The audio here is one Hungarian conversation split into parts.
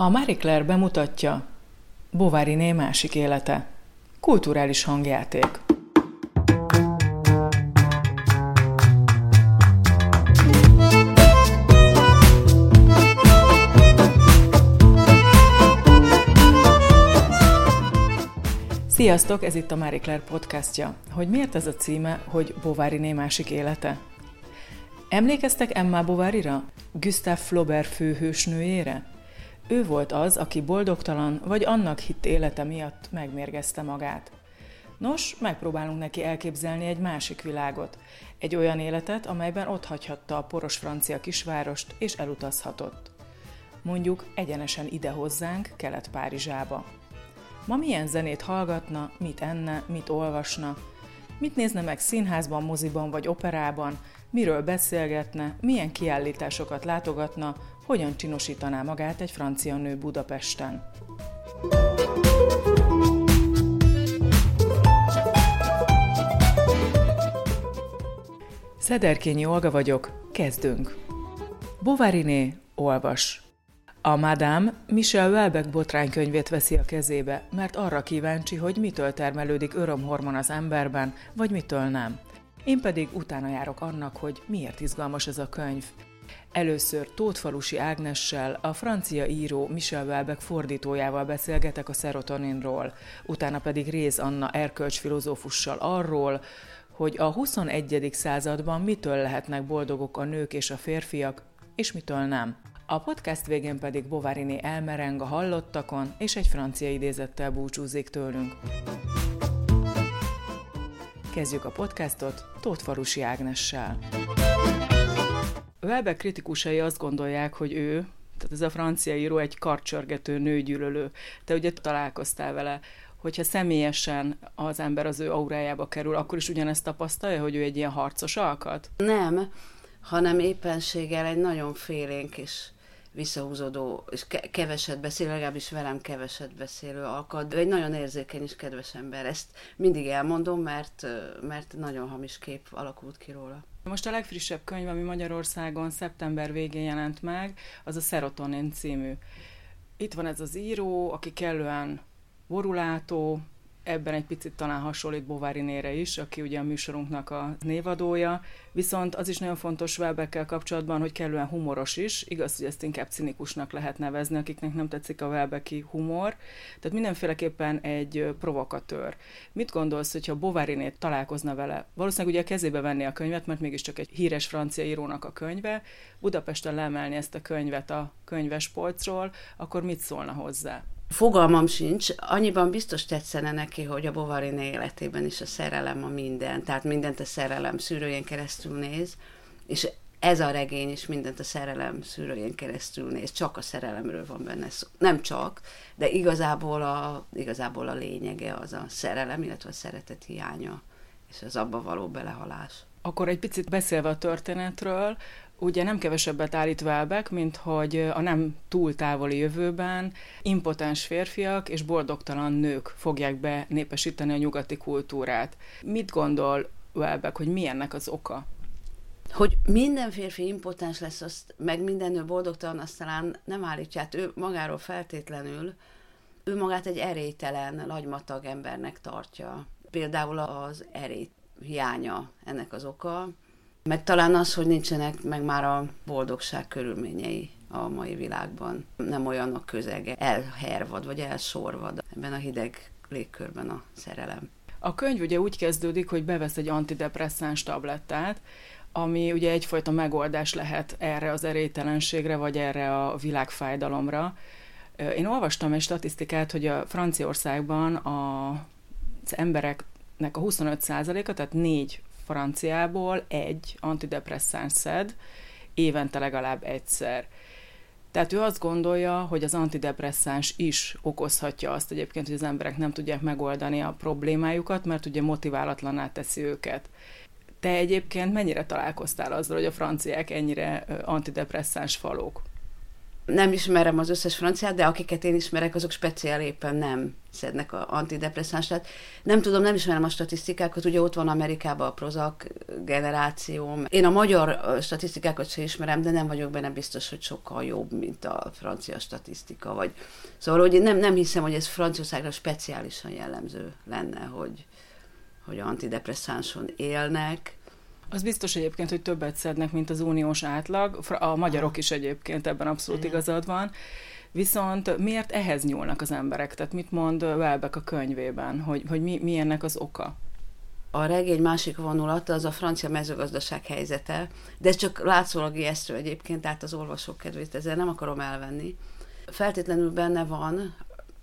A Marie Claire bemutatja Bovariné másik élete. Kulturális hangjáték. Sziasztok, ez itt a Marie Claire podcastja. Hogy miért ez a címe, hogy Bovariné másik élete? Emlékeztek Emma Bovarira? Gustave Flaubert főhősnőjére? Ő volt az, aki boldogtalan vagy annak hitt élete miatt megmérgezte magát. Nos, megpróbálunk neki elképzelni egy másik világot, egy olyan életet, amelyben ott hagyhatta a poros francia kisvárost és elutazhatott. Mondjuk egyenesen ide hozzánk, Kelet-Párizsába. Ma milyen zenét hallgatna, mit enne, mit olvasna, mit nézne meg színházban, moziban vagy operában, miről beszélgetne, milyen kiállításokat látogatna, hogyan csinosítaná magát egy francia nő Budapesten. Szederkényi Olga vagyok, kezdünk. Bovariné, olvas. A Madame Michel Welbeck botránykönyvét veszi a kezébe, mert arra kíváncsi, hogy mitől termelődik örömhormon az emberben, vagy mitől nem. Én pedig utána járok annak, hogy miért izgalmas ez a könyv. Először Tótfalusi Ágnessel, a francia író Michel Welbeck fordítójával beszélgetek a szerotoninról, utána pedig Réz Anna erkölcsfilozófussal arról, hogy a 21. században mitől lehetnek boldogok a nők és a férfiak, és mitől nem. A podcast végén pedig Bovarini elmereng a hallottakon, és egy francia idézettel búcsúzik tőlünk. Kezdjük a podcastot Tóth Ágnessel. Welbeck kritikusai azt gondolják, hogy ő, tehát ez a francia író egy karcsörgető nőgyűlölő. Te ugye találkoztál vele, hogyha személyesen az ember az ő aurájába kerül, akkor is ugyanezt tapasztalja, hogy ő egy ilyen harcos alkat? Nem, hanem éppenséggel egy nagyon félénk és visszahúzódó, és keveset beszél, legalábbis velem keveset beszélő alkat. Ő egy nagyon érzékeny és kedves ember. Ezt mindig elmondom, mert, mert nagyon hamis kép alakult ki róla. Most a legfrissebb könyv, ami Magyarországon szeptember végén jelent meg, az a Serotonin című. Itt van ez az író, aki kellően borulátó, ebben egy picit talán hasonlít Bovárинére is, aki ugye a műsorunknak a névadója, viszont az is nagyon fontos Welbeckkel kapcsolatban, hogy kellően humoros is, igaz, hogy ezt inkább cinikusnak lehet nevezni, akiknek nem tetszik a Welbecki humor, tehát mindenféleképpen egy provokatőr. Mit gondolsz, hogyha Bovarinét találkozna vele? Valószínűleg ugye a kezébe venni a könyvet, mert mégiscsak egy híres francia írónak a könyve, Budapesten leemelni ezt a könyvet a könyvespolcról, akkor mit szólna hozzá? Fogalmam sincs, annyiban biztos tetszene neki, hogy a Bovariné életében is a szerelem a minden, tehát mindent a szerelem szűrőjén keresztül néz, és ez a regény is mindent a szerelem szűrőjén keresztül néz, csak a szerelemről van benne szó. Nem csak, de igazából a, igazából a lényege az a szerelem, illetve a szeretet hiánya, és az abba való belehalás. Akkor egy picit beszélve a történetről, ugye nem kevesebbet állít Welbeck, mint hogy a nem túl távoli jövőben impotens férfiak és boldogtalan nők fogják be népesíteni a nyugati kultúrát. Mit gondol Welbeck, hogy mi ennek az oka? Hogy minden férfi impotens lesz, azt, meg minden nő boldogtalan, azt talán nem állítja. Hát ő magáról feltétlenül, ő magát egy erélytelen, lagymatag embernek tartja. Például az erély hiánya ennek az oka meg talán az, hogy nincsenek meg már a boldogság körülményei a mai világban. Nem olyan a közege, elhervad vagy elsorvad ebben a hideg légkörben a szerelem. A könyv ugye úgy kezdődik, hogy bevesz egy antidepresszáns tablettát, ami ugye egyfajta megoldás lehet erre az erélytelenségre, vagy erre a világfájdalomra. Én olvastam egy statisztikát, hogy a Franciaországban a, az embereknek a 25%-a, tehát négy franciából egy antidepresszáns szed, évente legalább egyszer. Tehát ő azt gondolja, hogy az antidepresszáns is okozhatja azt egyébként, hogy az emberek nem tudják megoldani a problémájukat, mert ugye motiválatlaná teszi őket. Te egyébként mennyire találkoztál azzal, hogy a franciák ennyire antidepresszáns falók? Nem ismerem az összes franciát, de akiket én ismerek, azok speciál éppen nem szednek a antidepresszánsát. Nem tudom, nem ismerem a statisztikákat, ugye ott van Amerikában a Prozac generáció. Én a magyar statisztikákat sem ismerem, de nem vagyok benne biztos, hogy sokkal jobb, mint a francia statisztika. Vagy... Szóval hogy nem, nem hiszem, hogy ez Franciaországra speciálisan jellemző lenne, hogy, hogy antidepresszánson élnek az biztos egyébként, hogy többet szednek, mint az uniós átlag. A magyarok is egyébként ebben abszolút Igen. igazad van. Viszont miért ehhez nyúlnak az emberek? Tehát mit mond Welbeck a könyvében, hogy, hogy mi, mi ennek az oka? A regény másik vonulata az a francia mezőgazdaság helyzete, de ez csak látszólag ijesztő egyébként, tehát az olvasók kedvét ezzel nem akarom elvenni. Feltétlenül benne van,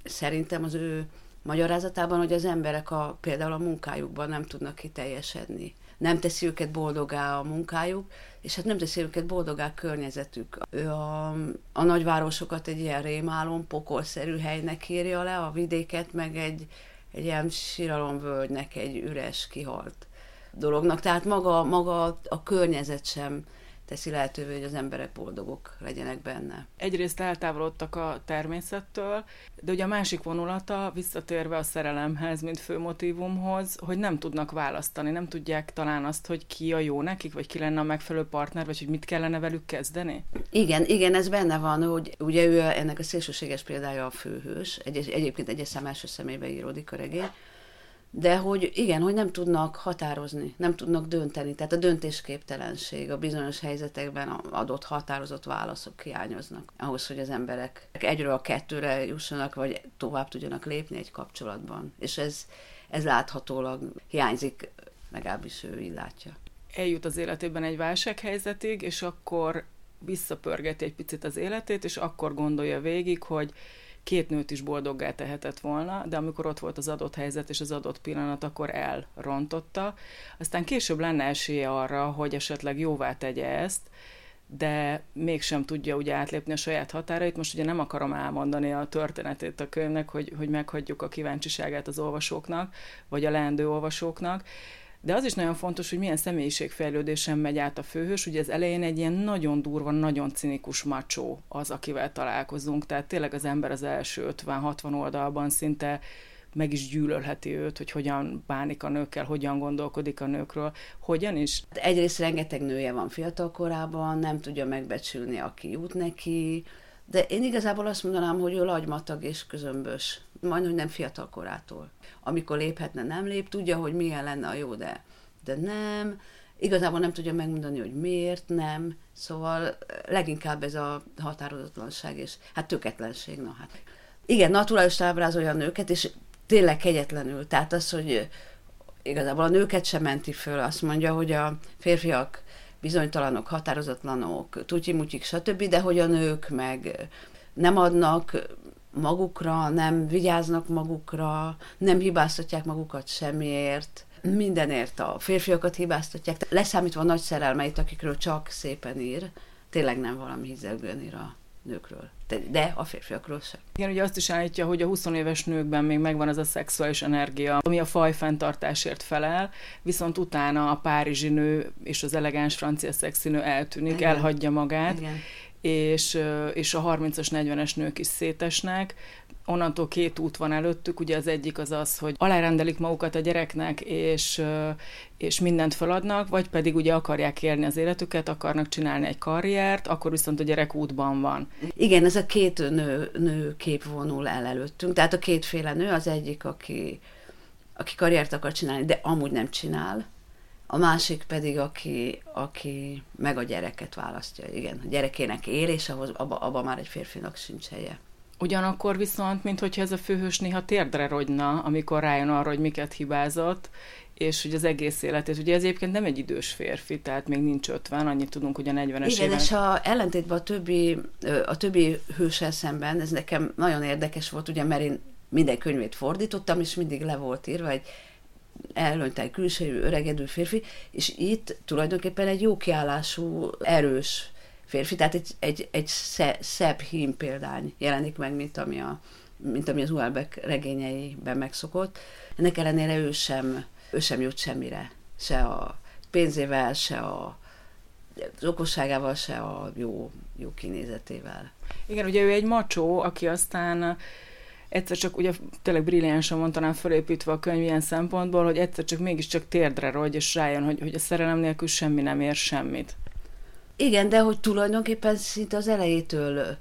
szerintem az ő magyarázatában, hogy az emberek a, például a munkájukban nem tudnak kiteljesedni nem teszi őket boldogá a munkájuk, és hát nem teszi őket boldogá környezetük. Ő a, a nagyvárosokat egy ilyen rémálom, pokolszerű helynek írja le, a vidéket meg egy, egy ilyen síralomvölgynek, egy üres, kihalt dolognak. Tehát maga, maga a környezet sem teszi lehetővé, hogy az emberek boldogok legyenek benne. Egyrészt eltávolodtak a természettől, de ugye a másik vonulata, visszatérve a szerelemhez, mint főmotívumhoz, hogy nem tudnak választani, nem tudják talán azt, hogy ki a jó nekik, vagy ki lenne a megfelelő partner, vagy hogy mit kellene velük kezdeni? Igen, igen, ez benne van, hogy ugye ő ennek a szélsőséges példája a főhős, egy, egyébként egyes szám első szemébe íródik a regény, de hogy igen, hogy nem tudnak határozni, nem tudnak dönteni. Tehát a döntésképtelenség, a bizonyos helyzetekben adott határozott válaszok hiányoznak. Ahhoz, hogy az emberek egyről a kettőre jussanak, vagy tovább tudjanak lépni egy kapcsolatban. És ez, ez láthatólag hiányzik, legalábbis ő így látja. Eljut az életében egy válsághelyzetig, és akkor visszapörgeti egy picit az életét, és akkor gondolja végig, hogy két nőt is boldoggá tehetett volna, de amikor ott volt az adott helyzet és az adott pillanat, akkor elrontotta. Aztán később lenne esélye arra, hogy esetleg jóvá tegye ezt, de mégsem tudja ugye átlépni a saját határait. Most ugye nem akarom elmondani a történetét a könyvnek, hogy, hogy meghagyjuk a kíváncsiságát az olvasóknak, vagy a leendő olvasóknak, de az is nagyon fontos, hogy milyen személyiségfejlődésen megy át a főhős. Ugye az elején egy ilyen nagyon durva, nagyon cinikus macsó az, akivel találkozunk. Tehát tényleg az ember az első 50-60 oldalban szinte meg is gyűlölheti őt, hogy hogyan bánik a nőkkel, hogyan gondolkodik a nőkről, hogyan is. Egyrészt rengeteg nője van fiatal korában, nem tudja megbecsülni, aki jut neki, de én igazából azt mondanám, hogy ő lagymatag és közömbös, majdnem nem fiatal korától. Amikor léphetne, nem lép, tudja, hogy milyen lenne a jó, de, de nem. Igazából nem tudja megmondani, hogy miért nem. Szóval leginkább ez a határozatlanság és hát töketlenség. Na hát. Igen, naturális ábrázolja a nőket, és tényleg kegyetlenül. Tehát az, hogy igazából a nőket sem menti föl, azt mondja, hogy a férfiak bizonytalanok, határozatlanok, tutyimutyik, stb., de hogy a nők meg nem adnak magukra, nem vigyáznak magukra, nem hibáztatják magukat semmiért, mindenért a férfiakat hibáztatják, leszámítva a nagy szerelmeit, akikről csak szépen ír, tényleg nem valami hizelgően ír a nőkről, de, de a férfiakról sem. Igen, ugye azt is állítja, hogy a 20 éves nőkben még megvan az a szexuális energia, ami a fajfenntartásért felel, viszont utána a párizsi nő és az elegáns francia szexi nő eltűnik, Igen. elhagyja magát, Igen. És, és a 30-as, 40-es nők is szétesnek, onnantól két út van előttük, ugye az egyik az az, hogy alárendelik magukat a gyereknek, és, és mindent feladnak, vagy pedig ugye akarják élni az életüket, akarnak csinálni egy karriert, akkor viszont a gyerek útban van. Igen, ez a két nő, nő kép vonul el előttünk, tehát a kétféle nő, az egyik, aki, aki karriert akar csinálni, de amúgy nem csinál, a másik pedig, aki, aki meg a gyereket választja, igen, a gyerekének ér, és ahhoz, abba, abba már egy férfinak sincs helye. Ugyanakkor viszont, mintha ez a főhős néha térdre rogyna, amikor rájön arra, hogy miket hibázott, és hogy az egész életét, ugye ez egyébként nem egy idős férfi, tehát még nincs 50, annyit tudunk, hogy a 40-es Igen, éven... és a ellentétben a többi, a többi hőssel szemben, ez nekem nagyon érdekes volt, ugye, mert én minden könyvét fordítottam, és mindig le volt írva egy elöntel külsejű, öregedő férfi, és itt tulajdonképpen egy jó kiállású, erős férfi, tehát egy, egy, egy szebb hím példány jelenik meg, mint ami, a, mint ami az Uelbeck regényeiben megszokott. Ennek ellenére ő sem, ő sem jut semmire, se a pénzével, se a az okosságával, se a jó, jó kinézetével. Igen, ugye ő egy macsó, aki aztán egyszer csak, ugye tényleg brilliánsan van talán fölépítve a könyv ilyen szempontból, hogy egyszer csak mégiscsak térdre rogy, és rájön, hogy, hogy a szerelem nélkül semmi nem ér semmit. Igen, de hogy tulajdonképpen szinte az elejétől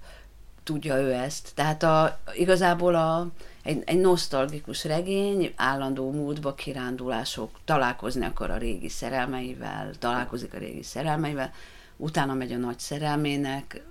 tudja ő ezt. Tehát a, igazából a, egy, egy nosztalgikus regény, állandó múltba kirándulások, találkozni akar a régi szerelmeivel, találkozik a régi szerelmeivel, utána megy a nagy szerelmének,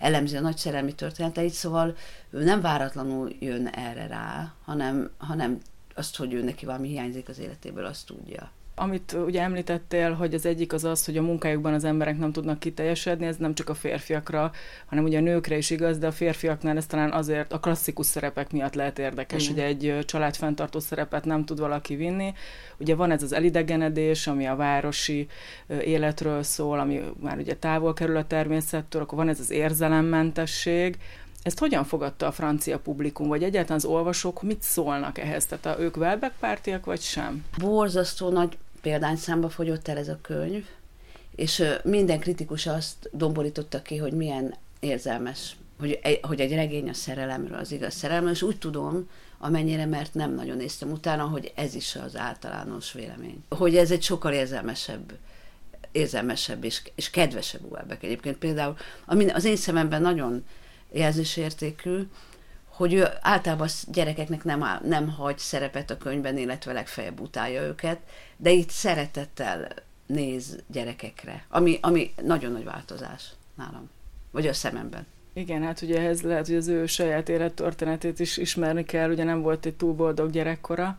elemzi a nagy szerelmi történeteit, szóval ő nem váratlanul jön erre rá, hanem, hanem azt, hogy ő neki valami hiányzik az életéből, azt tudja. Amit ugye említettél, hogy az egyik az az, hogy a munkájukban az emberek nem tudnak kiteljesedni, ez nem csak a férfiakra, hanem ugye a nőkre is igaz, de a férfiaknál ez talán azért a klasszikus szerepek miatt lehet érdekes, hogy egy családfenntartó szerepet nem tud valaki vinni. Ugye van ez az elidegenedés, ami a városi életről szól, ami már ugye távol kerül a természettől, akkor van ez az érzelemmentesség, ezt hogyan fogadta a francia publikum, vagy egyáltalán az olvasók mit szólnak ehhez? Tehát a, ők Welbeck pártiak, vagy sem? Borzasztó nagy példányszámba fogyott el ez a könyv, és minden kritikus azt domborította ki, hogy milyen érzelmes, hogy egy, hogy egy regény a szerelemről, az igaz szerelemről, és úgy tudom, amennyire, mert nem nagyon néztem utána, hogy ez is az általános vélemény. Hogy ez egy sokkal érzelmesebb érzelmesebb és, és kedvesebb Welbeck egyébként. Például ami az én szememben nagyon jelzésértékű, hogy ő általában gyerekeknek nem, nem hagy szerepet a könyvben, illetve legfeljebb utálja őket, de itt szeretettel néz gyerekekre, ami, ami nagyon nagy változás nálam, vagy a szememben. Igen, hát ugye ehhez lehet, hogy az ő saját élettörténetét is ismerni kell, ugye nem volt egy túl boldog gyerekkora.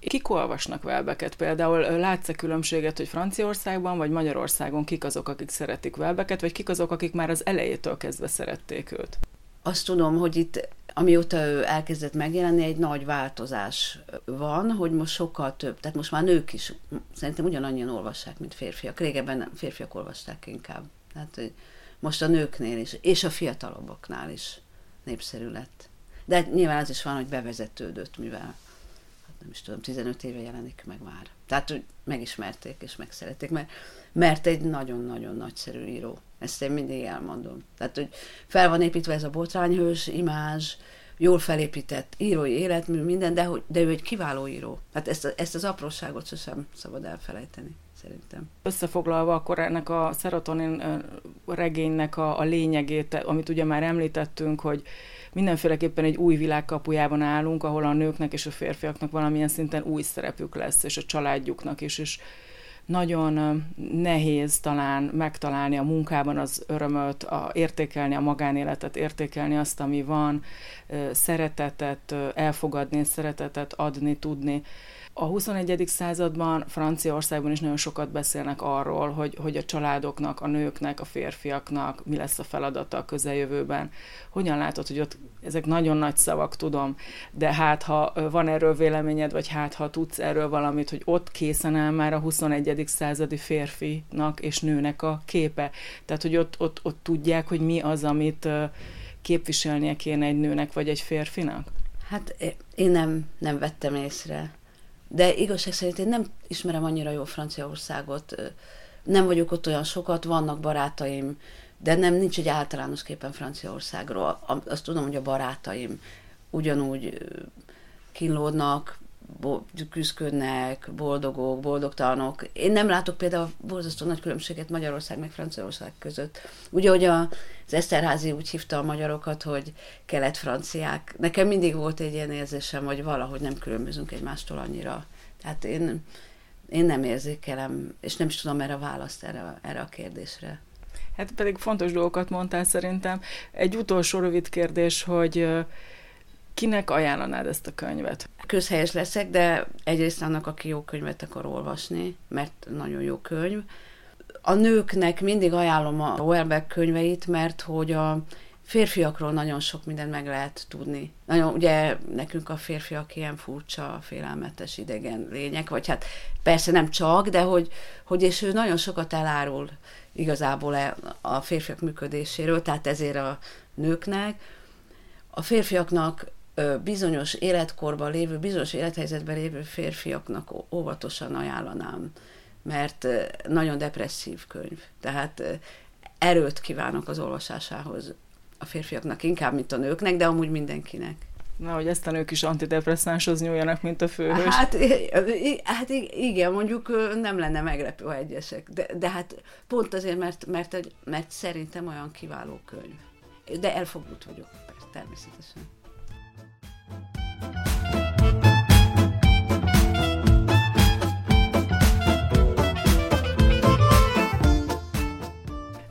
Kik olvasnak Velbeket? Például látsz-e különbséget, hogy Franciaországban vagy Magyarországon kik azok, akik szeretik Velbeket, vagy kik azok, akik már az elejétől kezdve szerették őt? Azt tudom, hogy itt amióta ő elkezdett megjelenni, egy nagy változás van, hogy most sokkal több, tehát most már nők is szerintem ugyanannyian olvassák, mint férfiak. Régebben férfiak olvasták inkább. Tehát most a nőknél is, és a fiatalabbaknál is népszerű lett. De nyilván az is van, hogy bevezetődött, mivel hát nem is tudom, 15 éve jelenik meg már. Tehát, hogy megismerték és megszerették, mert, mert egy nagyon-nagyon nagyszerű író. Ezt én mindig elmondom. Tehát, hogy fel van építve ez a botrányhős imázs, jól felépített írói életmű, minden, de, hogy, de ő egy kiváló író. Hát ezt, ezt az apróságot sosem szabad elfelejteni szerintem. Összefoglalva akkor ennek a szerotonin regénynek a, a lényegét, amit ugye már említettünk, hogy mindenféleképpen egy új világ kapujában állunk, ahol a nőknek és a férfiaknak valamilyen szinten új szerepük lesz, és a családjuknak is, és nagyon nehéz talán megtalálni a munkában az örömöt, a, értékelni a magánéletet, értékelni azt, ami van, szeretetet elfogadni, szeretetet adni, tudni. A 21. században Franciaországban is nagyon sokat beszélnek arról, hogy, hogy a családoknak, a nőknek, a férfiaknak mi lesz a feladata a közeljövőben. Hogyan látod, hogy ott ezek nagyon nagy szavak, tudom, de hát ha van erről véleményed, vagy hát ha tudsz erről valamit, hogy ott készen áll már a 21. századi férfinak és nőnek a képe. Tehát, hogy ott, ott, ott tudják, hogy mi az, amit képviselnie kéne egy nőnek vagy egy férfinak? Hát én nem, nem vettem észre de igazság szerint én nem ismerem annyira jó Franciaországot, nem vagyok ott olyan sokat, vannak barátaim, de nem nincs egy általános képen Franciaországról. Azt tudom, hogy a barátaim ugyanúgy kínlódnak, küzdködnek, boldogok, boldogtalanok. Én nem látok például borzasztó nagy különbséget Magyarország meg Franciaország között. Ugye, hogy a, az Eszterházi úgy hívta a magyarokat, hogy kelet-franciák. Nekem mindig volt egy ilyen érzésem, hogy valahogy nem különbözünk egymástól annyira. Tehát én, én nem érzékelem, és nem is tudom erre választ erre, erre a kérdésre. Hát pedig fontos dolgokat mondtál szerintem. Egy utolsó rövid kérdés, hogy Kinek ajánlanád ezt a könyvet? Közhelyes leszek, de egyrészt annak, aki jó könyvet akar olvasni, mert nagyon jó könyv. A nőknek mindig ajánlom a Welbeck könyveit, mert hogy a férfiakról nagyon sok mindent meg lehet tudni. Nagyon, ugye nekünk a férfiak ilyen furcsa, félelmetes, idegen lények, vagy hát persze nem csak, de hogy, hogy és ő nagyon sokat elárul igazából e, a férfiak működéséről, tehát ezért a nőknek. A férfiaknak bizonyos életkorban lévő, bizonyos élethelyzetben lévő férfiaknak óvatosan ajánlanám mert nagyon depresszív könyv. Tehát erőt kívánok az olvasásához a férfiaknak inkább, mint a nőknek, de amúgy mindenkinek. Na, hogy ezt a nők is antidepresszánshoz nyúljanak, mint a főhős. Hát, hát igen, mondjuk nem lenne meglepő, ha egyesek. De, de hát pont azért, mert, mert, mert szerintem olyan kiváló könyv. De elfogult vagyok, persze, természetesen.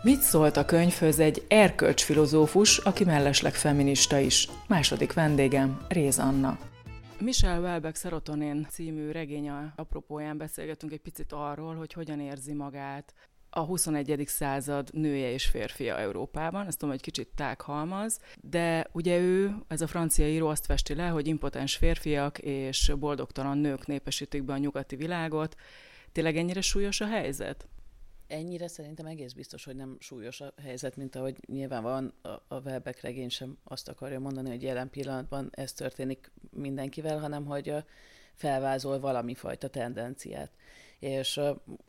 Mit szólt a könyvhöz egy erkölcsfilozófus, aki mellesleg feminista is? Második vendégem, Réz Anna. Michel Welbeck Serotonin című regénye apropóján beszélgetünk egy picit arról, hogy hogyan érzi magát a 21. század nője és férfia Európában. Ezt tudom, hogy kicsit tághalmaz, de ugye ő, ez a francia író azt festi le, hogy impotens férfiak és boldogtalan nők népesítik be a nyugati világot. Tényleg ennyire súlyos a helyzet? ennyire szerintem egész biztos, hogy nem súlyos a helyzet, mint ahogy nyilván van a, a Welbeck regény sem azt akarja mondani, hogy jelen pillanatban ez történik mindenkivel, hanem hogy felvázol valami fajta tendenciát. És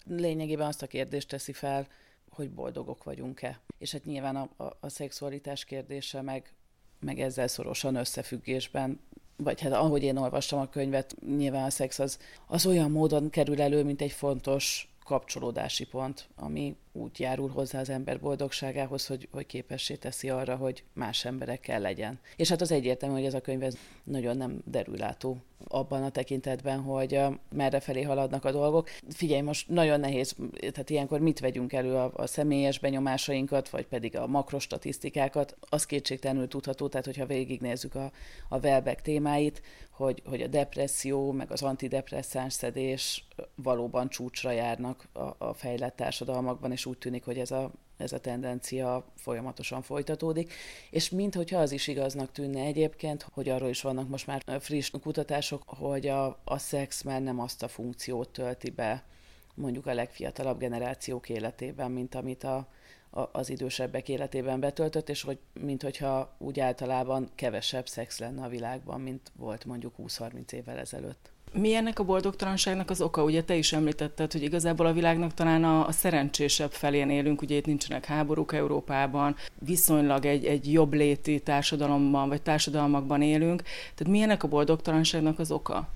lényegében azt a kérdést teszi fel, hogy boldogok vagyunk-e. És hát nyilván a, a, a szexualitás kérdése meg, meg ezzel szorosan összefüggésben vagy hát ahogy én olvastam a könyvet, nyilván a szex az, az olyan módon kerül elő, mint egy fontos kapcsolódási pont, ami úgy járul hozzá az ember boldogságához, hogy, hogy képessé teszi arra, hogy más emberekkel legyen. És hát az egyértelmű, hogy ez a könyv ez nagyon nem derülátó abban a tekintetben, hogy merre felé haladnak a dolgok. Figyelj, most nagyon nehéz, tehát ilyenkor mit vegyünk elő a, a személyes benyomásainkat, vagy pedig a makrostatisztikákat, az kétségtelenül tudható, tehát hogyha végignézzük a, a Welbeck témáit, hogy, hogy a depresszió, meg az antidepresszáns szedés valóban csúcsra járnak a, a fejlett társadalmakban, és úgy tűnik, hogy ez a, ez a tendencia folyamatosan folytatódik. És minthogyha az is igaznak tűnne egyébként, hogy arról is vannak most már friss kutatások, hogy a, a szex már nem azt a funkciót tölti be mondjuk a legfiatalabb generációk életében, mint amit a, az idősebbek életében betöltött, és hogy minthogyha úgy általában kevesebb szex lenne a világban, mint volt mondjuk 20-30 évvel ezelőtt. Mi ennek a boldogtalanságnak az oka? Ugye te is említetted, hogy igazából a világnak talán a, a szerencsésebb felén élünk, ugye itt nincsenek háborúk Európában, viszonylag egy, egy jobb léti társadalomban, vagy társadalmakban élünk. Tehát mi ennek a boldogtalanságnak az oka?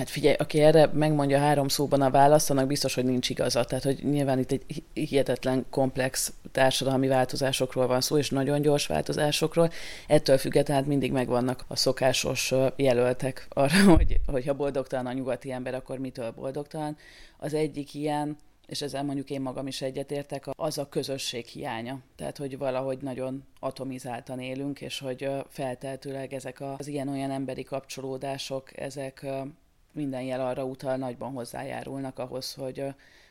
Hát figyelj, aki erre megmondja három szóban a választ, annak biztos, hogy nincs igaza. Tehát, hogy nyilván itt egy hihetetlen komplex társadalmi változásokról van szó, és nagyon gyors változásokról. Ettől függetlenül mindig megvannak a szokásos jelöltek arra, hogy, hogyha boldogtalan a nyugati ember, akkor mitől boldogtalan. Az egyik ilyen, és ezzel mondjuk én magam is egyetértek, az a közösség hiánya. Tehát, hogy valahogy nagyon atomizáltan élünk, és hogy felteltőleg ezek az ilyen-olyan emberi kapcsolódások, ezek minden jel arra utal, nagyban hozzájárulnak ahhoz, hogy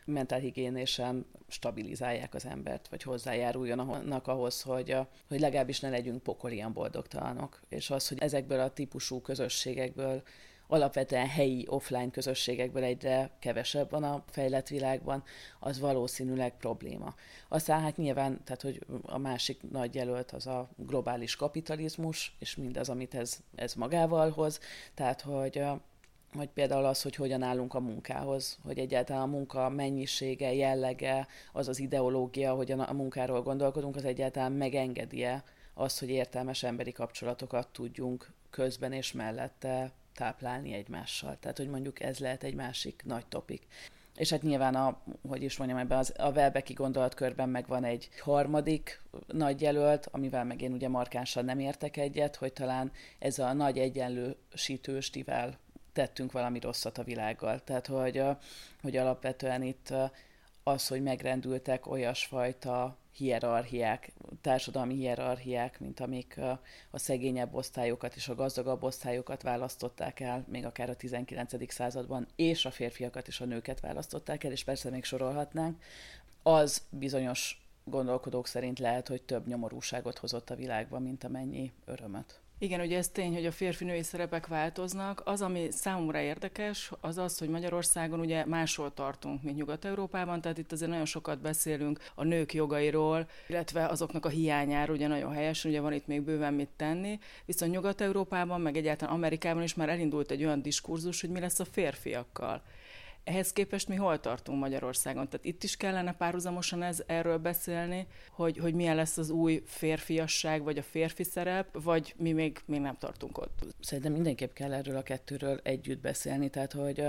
mentálhigiénésen stabilizálják az embert, vagy hozzájáruljanak ahhoz, hogy, hogy legalábbis ne legyünk pokolian boldogtalanok. És az, hogy ezekből a típusú közösségekből alapvetően helyi offline közösségekből egyre kevesebb van a fejlett világban, az valószínűleg probléma. Aztán hát nyilván, tehát hogy a másik nagy jelölt az a globális kapitalizmus, és mindaz, amit ez, ez magával hoz, tehát hogy vagy például az, hogy hogyan állunk a munkához, hogy egyáltalán a munka mennyisége, jellege, az az ideológia, hogyan a munkáról gondolkodunk, az egyáltalán megengedi-e hogy értelmes emberi kapcsolatokat tudjunk közben és mellette táplálni egymással. Tehát, hogy mondjuk ez lehet egy másik nagy topik. És hát nyilván, a, hogy is mondjam, ebben az, a Welbecki gondolatkörben meg van egy harmadik nagy jelölt, amivel meg én ugye markánsan nem értek egyet, hogy talán ez a nagy egyenlősítőstivel tettünk valami rosszat a világgal. Tehát, hogy, hogy alapvetően itt az, hogy megrendültek olyasfajta hierarchiák, társadalmi hierarchiák, mint amik a, szegényebb osztályokat és a gazdagabb osztályokat választották el, még akár a 19. században, és a férfiakat és a nőket választották el, és persze még sorolhatnánk, az bizonyos gondolkodók szerint lehet, hogy több nyomorúságot hozott a világba, mint amennyi örömöt. Igen, ugye ez tény, hogy a férfi-női szerepek változnak. Az, ami számomra érdekes, az az, hogy Magyarországon ugye máshol tartunk, mint Nyugat-Európában, tehát itt azért nagyon sokat beszélünk a nők jogairól, illetve azoknak a hiányáról, ugye nagyon helyesen, ugye van itt még bőven mit tenni, viszont Nyugat-Európában, meg egyáltalán Amerikában is már elindult egy olyan diskurzus, hogy mi lesz a férfiakkal. Ehhez képest mi hol tartunk Magyarországon? Tehát itt is kellene párhuzamosan ez, erről beszélni, hogy, hogy milyen lesz az új férfiasság, vagy a férfi szerep, vagy mi még, még nem tartunk ott? Szerintem mindenképp kell erről a kettőről együtt beszélni, tehát hogy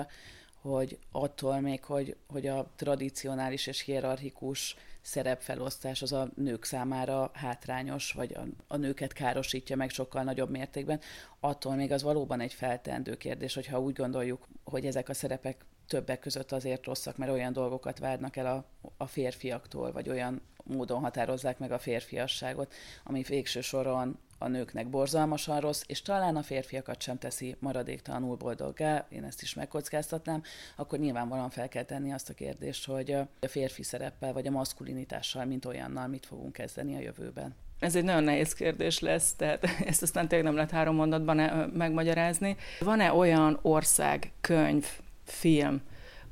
hogy attól még, hogy, hogy a tradicionális és hierarchikus szerepfelosztás az a nők számára hátrányos, vagy a, a nőket károsítja meg sokkal nagyobb mértékben, attól még az valóban egy feltendő kérdés, hogyha úgy gondoljuk, hogy ezek a szerepek többek között azért rosszak, mert olyan dolgokat várnak el a, a férfiaktól, vagy olyan módon határozzák meg a férfiasságot, ami végső soron a nőknek borzalmasan rossz, és talán a férfiakat sem teszi maradéktalanul boldoggá, én ezt is megkockáztatnám, akkor nyilvánvalóan fel kell tenni azt a kérdést, hogy a férfi szereppel vagy a maszkulinitással, mint olyannal mit fogunk kezdeni a jövőben. Ez egy nagyon nehéz kérdés lesz, tehát ezt aztán tényleg nem lehet három mondatban eh, megmagyarázni. Van-e olyan ország, könyv, film,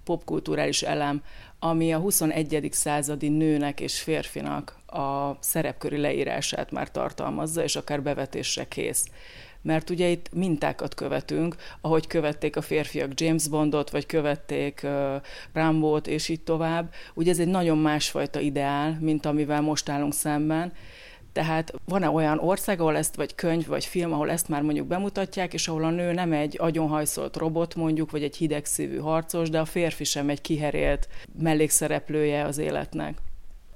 popkulturális elem, ami a 21. századi nőnek és férfinak a szerepköri leírását már tartalmazza, és akár bevetésre kész. Mert ugye itt mintákat követünk, ahogy követték a férfiak James Bondot, vagy követték uh, Rambót, és így tovább. Ugye ez egy nagyon másfajta ideál, mint amivel most állunk szemben, tehát van-e olyan ország, ahol ezt, vagy könyv, vagy film, ahol ezt már mondjuk bemutatják, és ahol a nő nem egy agyonhajszolt robot mondjuk, vagy egy hidegszívű harcos, de a férfi sem egy kiherélt mellékszereplője az életnek?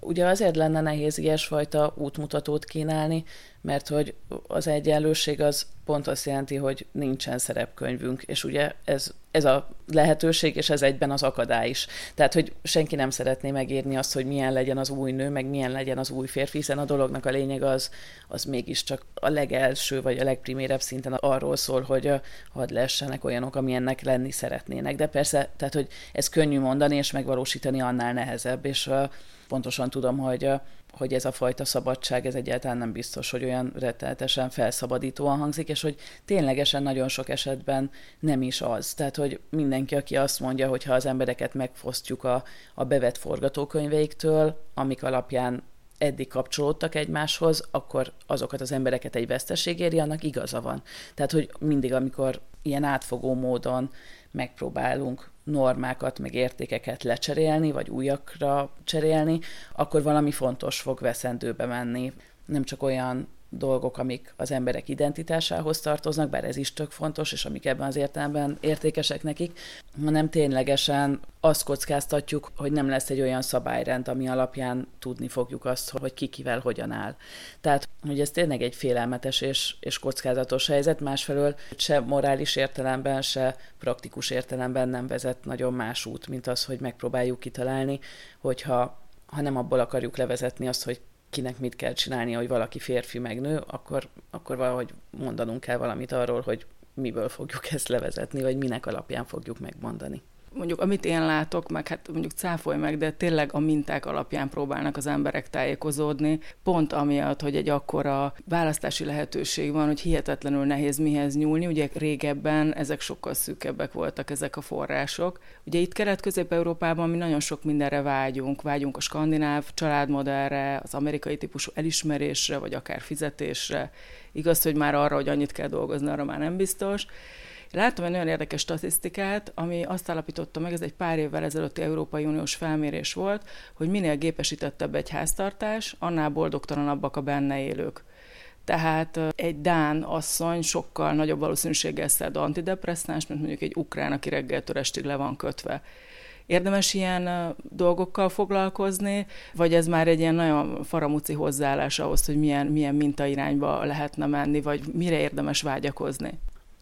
Ugye azért lenne nehéz ilyesfajta útmutatót kínálni, mert hogy az egyenlőség az pont azt jelenti, hogy nincsen szerepkönyvünk, és ugye ez, ez a lehetőség, és ez egyben az akadály is. Tehát, hogy senki nem szeretné megírni azt, hogy milyen legyen az új nő, meg milyen legyen az új férfi, hiszen a dolognak a lényeg az, az mégiscsak a legelső, vagy a legprimérebb szinten arról szól, hogy hadd lessenek olyanok, amilyennek lenni szeretnének. De persze, tehát, hogy ez könnyű mondani, és megvalósítani annál nehezebb, és pontosan tudom, hogy hogy ez a fajta szabadság, ez egyáltalán nem biztos, hogy olyan rettenetesen felszabadítóan hangzik, és hogy ténylegesen nagyon sok esetben nem is az. Tehát, hogy mindenki, aki azt mondja, hogy ha az embereket megfosztjuk a, a bevett forgatókönyveiktől, amik alapján eddig kapcsolódtak egymáshoz, akkor azokat az embereket egy veszteség éri, annak igaza van. Tehát, hogy mindig, amikor ilyen átfogó módon megpróbálunk normákat, meg értékeket lecserélni, vagy újakra cserélni, akkor valami fontos fog veszendőbe menni. Nem csak olyan dolgok, amik az emberek identitásához tartoznak, bár ez is tök fontos, és amik ebben az értelemben értékesek nekik, hanem ténylegesen azt kockáztatjuk, hogy nem lesz egy olyan szabályrend, ami alapján tudni fogjuk azt, hogy ki kivel hogyan áll. Tehát, hogy ez tényleg egy félelmetes és, és kockázatos helyzet, másfelől se morális értelemben, se praktikus értelemben nem vezet nagyon más út, mint az, hogy megpróbáljuk kitalálni, hogyha ha nem abból akarjuk levezetni azt, hogy kinek mit kell csinálni, hogy valaki férfi meg nő, akkor, akkor valahogy mondanunk kell valamit arról, hogy miből fogjuk ezt levezetni, vagy minek alapján fogjuk megmondani mondjuk amit én látok, meg hát mondjuk cáfolj meg, de tényleg a minták alapján próbálnak az emberek tájékozódni, pont amiatt, hogy egy akkora választási lehetőség van, hogy hihetetlenül nehéz mihez nyúlni. Ugye régebben ezek sokkal szűkebbek voltak ezek a források. Ugye itt Kelet-Közép-Európában mi nagyon sok mindenre vágyunk. Vágyunk a skandináv családmodellre, az amerikai típusú elismerésre, vagy akár fizetésre. Igaz, hogy már arra, hogy annyit kell dolgozni, arra már nem biztos. Láttam egy nagyon érdekes statisztikát, ami azt állapította meg, ez egy pár évvel ezelőtti Európai Uniós felmérés volt, hogy minél gépesítettebb egy háztartás, annál boldogtalanabbak a benne élők. Tehát egy Dán asszony sokkal nagyobb valószínűséggel szed antidepresszáns, mint mondjuk egy ukrán, aki reggeltől estig le van kötve. Érdemes ilyen dolgokkal foglalkozni, vagy ez már egy ilyen nagyon faramuci hozzáállás ahhoz, hogy milyen, milyen mintairányba lehetne menni, vagy mire érdemes vágyakozni?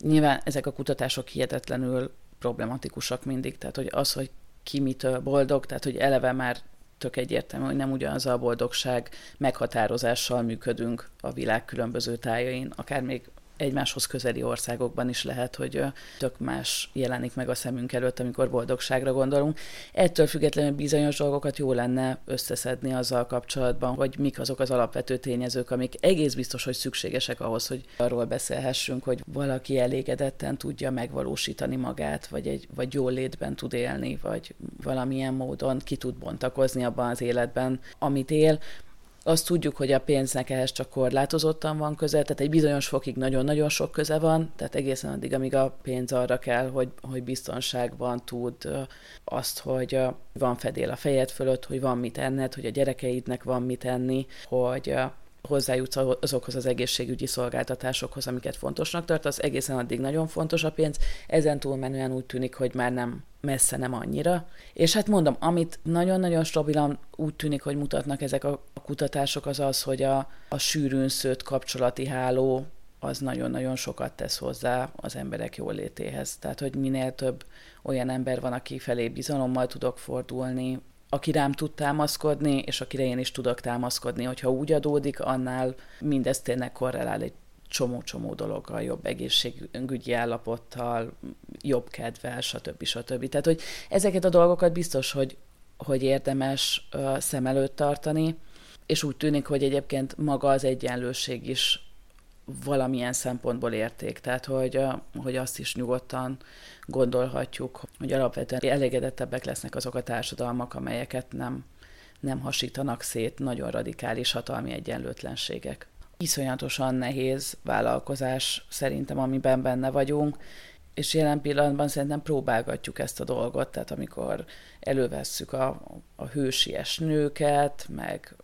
Nyilván ezek a kutatások hihetetlenül problematikusak mindig, tehát hogy az, hogy ki mitől boldog, tehát hogy eleve már tök egyértelmű, hogy nem ugyanaz a boldogság meghatározással működünk a világ különböző tájain, akár még egymáshoz közeli országokban is lehet, hogy tök más jelenik meg a szemünk előtt, amikor boldogságra gondolunk. Ettől függetlenül bizonyos dolgokat jó lenne összeszedni azzal kapcsolatban, hogy mik azok az alapvető tényezők, amik egész biztos, hogy szükségesek ahhoz, hogy arról beszélhessünk, hogy valaki elégedetten tudja megvalósítani magát, vagy, egy, vagy jól létben tud élni, vagy valamilyen módon ki tud bontakozni abban az életben, amit él azt tudjuk, hogy a pénznek ehhez csak korlátozottan van köze, tehát egy bizonyos fokig nagyon-nagyon sok köze van, tehát egészen addig, amíg a pénz arra kell, hogy, hogy biztonságban tud azt, hogy van fedél a fejed fölött, hogy van mit enned, hogy a gyerekeidnek van mit enni, hogy hozzájutsz azokhoz az egészségügyi szolgáltatásokhoz, amiket fontosnak tart, az egészen addig nagyon fontos a pénz, ezen túlmenően úgy tűnik, hogy már nem messze nem annyira. És hát mondom, amit nagyon-nagyon stabilan úgy tűnik, hogy mutatnak ezek a kutatások, az az, hogy a, a sűrűn szőtt kapcsolati háló az nagyon-nagyon sokat tesz hozzá az emberek jólétéhez. Tehát, hogy minél több olyan ember van, aki felé bizalommal tudok fordulni, aki rám tud támaszkodni, és akire én is tudok támaszkodni, hogyha úgy adódik, annál mindez tényleg korrelál egy csomó-csomó dologgal, jobb egészségügyi állapottal, jobb kedvel, stb. stb. Tehát, hogy ezeket a dolgokat biztos, hogy, hogy érdemes szem előtt tartani, és úgy tűnik, hogy egyébként maga az egyenlőség is valamilyen szempontból érték. Tehát, hogy, hogy azt is nyugodtan gondolhatjuk, hogy alapvetően elégedettebbek lesznek azok a társadalmak, amelyeket nem, nem hasítanak szét nagyon radikális hatalmi egyenlőtlenségek. Iszonyatosan nehéz vállalkozás szerintem, amiben benne vagyunk, és jelen pillanatban szerintem próbálgatjuk ezt a dolgot, tehát amikor elővesszük a, a hősies nőket, meg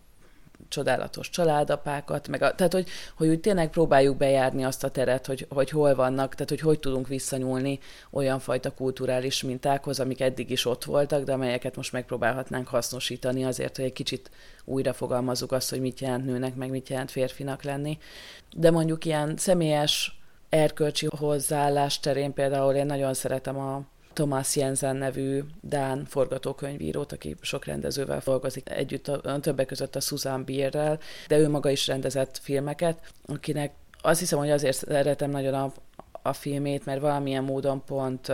csodálatos családapákat, meg a, tehát hogy, hogy úgy tényleg próbáljuk bejárni azt a teret, hogy, hogy hol vannak, tehát hogy hogy tudunk visszanyúlni olyan fajta kulturális mintákhoz, amik eddig is ott voltak, de amelyeket most megpróbálhatnánk hasznosítani azért, hogy egy kicsit újra fogalmazzuk azt, hogy mit jelent nőnek, meg mit jelent férfinak lenni. De mondjuk ilyen személyes erkölcsi hozzáállás terén például én nagyon szeretem a, Thomas Jensen nevű Dán forgatókönyvírót, aki sok rendezővel dolgozik együtt, a, többek között a Susan Bierrel, de ő maga is rendezett filmeket, akinek azt hiszem, hogy azért szeretem nagyon a, a filmét, mert valamilyen módon pont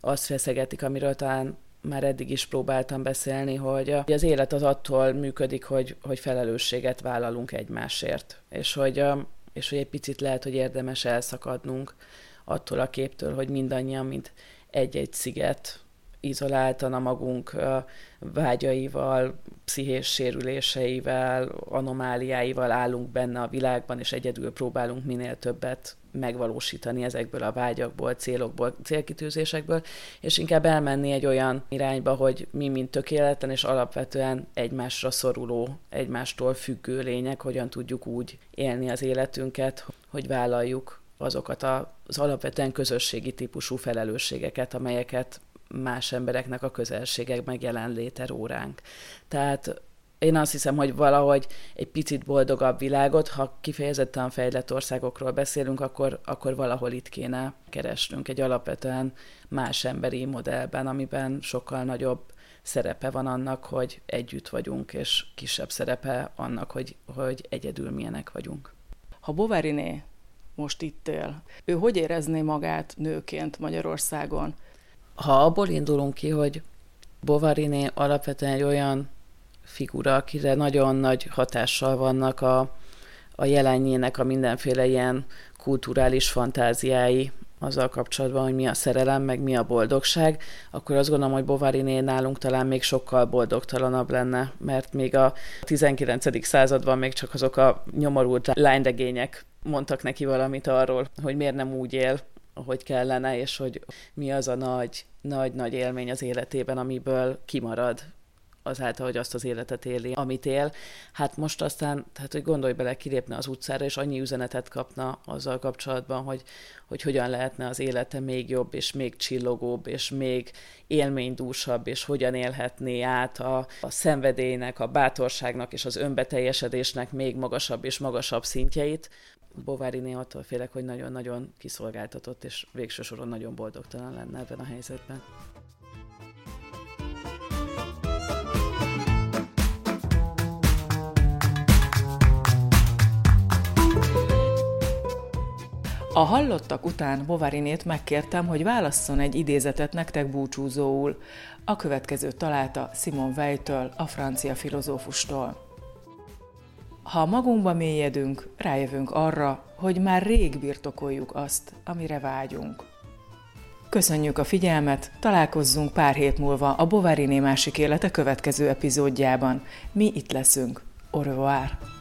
azt feszegetik, amiről talán már eddig is próbáltam beszélni, hogy az élet az attól működik, hogy, hogy felelősséget vállalunk egymásért, és hogy, és hogy egy picit lehet, hogy érdemes elszakadnunk attól a képtől, hogy mindannyian, mint egy-egy sziget izoláltan a magunk vágyaival, pszichés sérüléseivel, anomáliáival állunk benne a világban, és egyedül próbálunk minél többet megvalósítani ezekből a vágyakból, célokból, célkitűzésekből, és inkább elmenni egy olyan irányba, hogy mi, mint tökéletlen és alapvetően egymásra szoruló, egymástól függő lények, hogyan tudjuk úgy élni az életünket, hogy vállaljuk azokat az alapvetően közösségi típusú felelősségeket, amelyeket más embereknek a közelségek meg jelenléte óránk. Tehát én azt hiszem, hogy valahogy egy picit boldogabb világot, ha kifejezetten fejlett országokról beszélünk, akkor, akkor valahol itt kéne keresnünk egy alapvetően más emberi modellben, amiben sokkal nagyobb szerepe van annak, hogy együtt vagyunk, és kisebb szerepe annak, hogy, hogy egyedül milyenek vagyunk. Ha Bováriné most itt él. Ő hogy érezné magát nőként Magyarországon? Ha abból indulunk ki, hogy Bovariné alapvetően egy olyan figura, akire nagyon nagy hatással vannak a, a jelenjének a mindenféle ilyen kulturális fantáziái azzal kapcsolatban, hogy mi a szerelem, meg mi a boldogság, akkor azt gondolom, hogy Bovariné nálunk talán még sokkal boldogtalanabb lenne, mert még a 19. században még csak azok a nyomorult lányregények mondtak neki valamit arról, hogy miért nem úgy él, ahogy kellene, és hogy mi az a nagy, nagy-nagy élmény az életében, amiből kimarad azáltal, hogy azt az életet éli, amit él. Hát most aztán, tehát hogy gondolj bele, kilépne az utcára, és annyi üzenetet kapna azzal kapcsolatban, hogy, hogy hogyan lehetne az élete még jobb, és még csillogóbb, és még élménydúsabb, és hogyan élhetné át a, a szenvedélynek, a bátorságnak és az önbeteljesedésnek még magasabb és magasabb szintjeit, Bováriné attól félek, hogy nagyon-nagyon kiszolgáltatott, és végső soron nagyon boldogtalan lenne ebben a helyzetben. A hallottak után Bovarinét megkértem, hogy válasszon egy idézetet nektek búcsúzóul. A következő találta Simon Weitől, a francia filozófustól. Ha magunkba mélyedünk, rájövünk arra, hogy már rég birtokoljuk azt, amire vágyunk. Köszönjük a figyelmet, találkozzunk pár hét múlva a Bovariné másik élete következő epizódjában. Mi itt leszünk. Au revoir!